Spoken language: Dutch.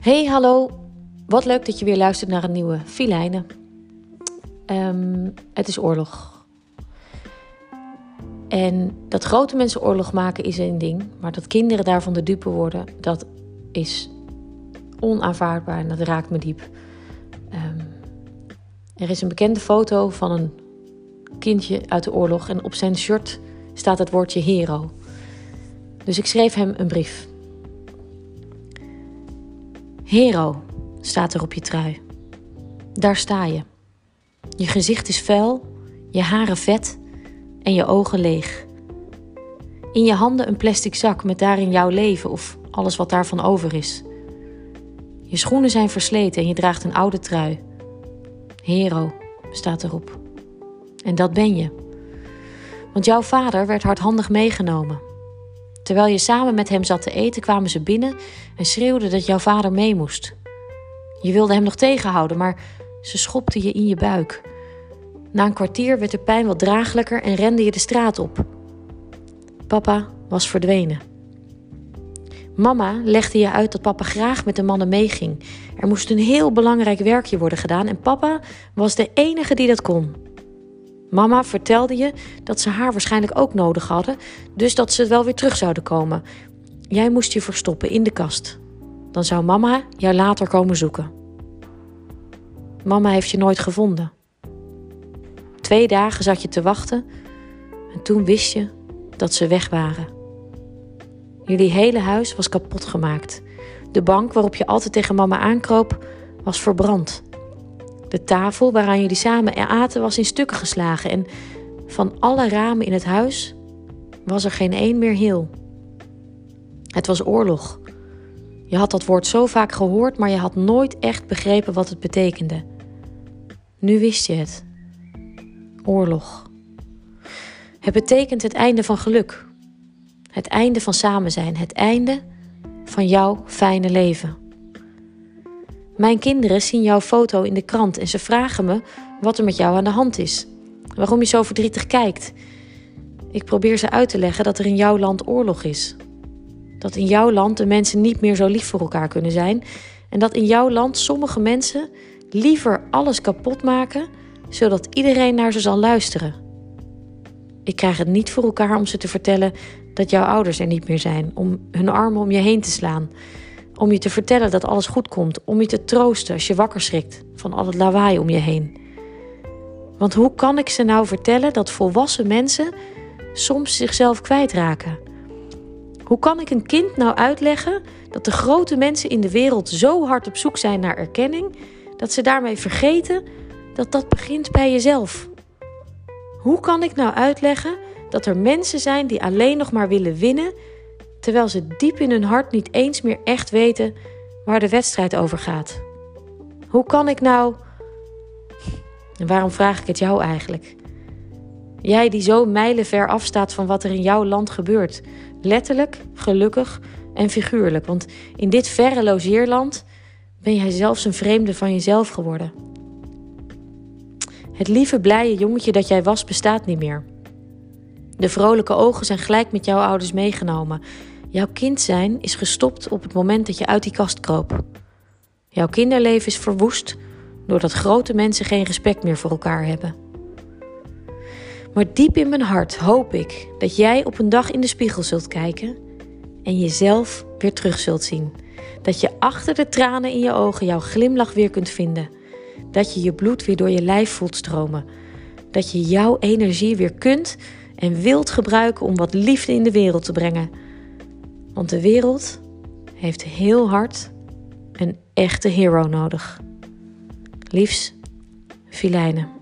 Hey, hallo. Wat leuk dat je weer luistert naar een nieuwe Filijnen. Um, het is oorlog. En dat grote mensen oorlog maken is een ding, maar dat kinderen daarvan de dupe worden, dat is onaanvaardbaar en dat raakt me diep. Um, er is een bekende foto van een kindje uit de oorlog en op zijn shirt staat het woordje hero. Dus ik schreef hem een brief. Hero staat er op je trui. Daar sta je. Je gezicht is vuil, je haren vet en je ogen leeg. In je handen een plastic zak met daarin jouw leven of alles wat daarvan over is. Je schoenen zijn versleten en je draagt een oude trui. Hero staat erop. En dat ben je. Want jouw vader werd hardhandig meegenomen. Terwijl je samen met hem zat te eten, kwamen ze binnen en schreeuwden dat jouw vader mee moest. Je wilde hem nog tegenhouden, maar ze schopte je in je buik. Na een kwartier werd de pijn wat draaglijker en rende je de straat op. Papa was verdwenen. Mama legde je uit dat papa graag met de mannen meeging. Er moest een heel belangrijk werkje worden gedaan en papa was de enige die dat kon. Mama vertelde je dat ze haar waarschijnlijk ook nodig hadden, dus dat ze wel weer terug zouden komen. Jij moest je verstoppen in de kast. Dan zou mama jou later komen zoeken. Mama heeft je nooit gevonden. Twee dagen zat je te wachten en toen wist je dat ze weg waren. Jullie hele huis was kapot gemaakt. De bank waarop je altijd tegen mama aankroop was verbrand. De tafel waaraan jullie samen aten was in stukken geslagen en van alle ramen in het huis was er geen één meer heel. Het was oorlog. Je had dat woord zo vaak gehoord, maar je had nooit echt begrepen wat het betekende. Nu wist je het. Oorlog. Het betekent het einde van geluk. Het einde van samen zijn. Het einde van jouw fijne leven. Mijn kinderen zien jouw foto in de krant en ze vragen me wat er met jou aan de hand is. Waarom je zo verdrietig kijkt. Ik probeer ze uit te leggen dat er in jouw land oorlog is. Dat in jouw land de mensen niet meer zo lief voor elkaar kunnen zijn. En dat in jouw land sommige mensen liever alles kapot maken, zodat iedereen naar ze zal luisteren. Ik krijg het niet voor elkaar om ze te vertellen dat jouw ouders er niet meer zijn, om hun armen om je heen te slaan, om je te vertellen dat alles goed komt, om je te troosten als je wakker schrikt van al het lawaai om je heen. Want hoe kan ik ze nou vertellen dat volwassen mensen soms zichzelf kwijtraken? Hoe kan ik een kind nou uitleggen dat de grote mensen in de wereld zo hard op zoek zijn naar erkenning dat ze daarmee vergeten dat dat begint bij jezelf? Hoe kan ik nou uitleggen dat er mensen zijn die alleen nog maar willen winnen terwijl ze diep in hun hart niet eens meer echt weten waar de wedstrijd over gaat. Hoe kan ik nou. En waarom vraag ik het jou eigenlijk? Jij die zo mijlenver afstaat van wat er in jouw land gebeurt. Letterlijk, gelukkig en figuurlijk. Want in dit verre logeerland ben jij zelfs een vreemde van jezelf geworden. Het lieve, blije jongetje dat jij was, bestaat niet meer. De vrolijke ogen zijn gelijk met jouw ouders meegenomen. Jouw kind zijn is gestopt op het moment dat je uit die kast kroop. Jouw kinderleven is verwoest doordat grote mensen geen respect meer voor elkaar hebben. Maar diep in mijn hart hoop ik dat jij op een dag in de spiegel zult kijken en jezelf weer terug zult zien. Dat je achter de tranen in je ogen jouw glimlach weer kunt vinden. Dat je je bloed weer door je lijf voelt stromen. Dat je jouw energie weer kunt en wilt gebruiken om wat liefde in de wereld te brengen. Want de wereld heeft heel hard een echte hero nodig. Liefs, Filijnen.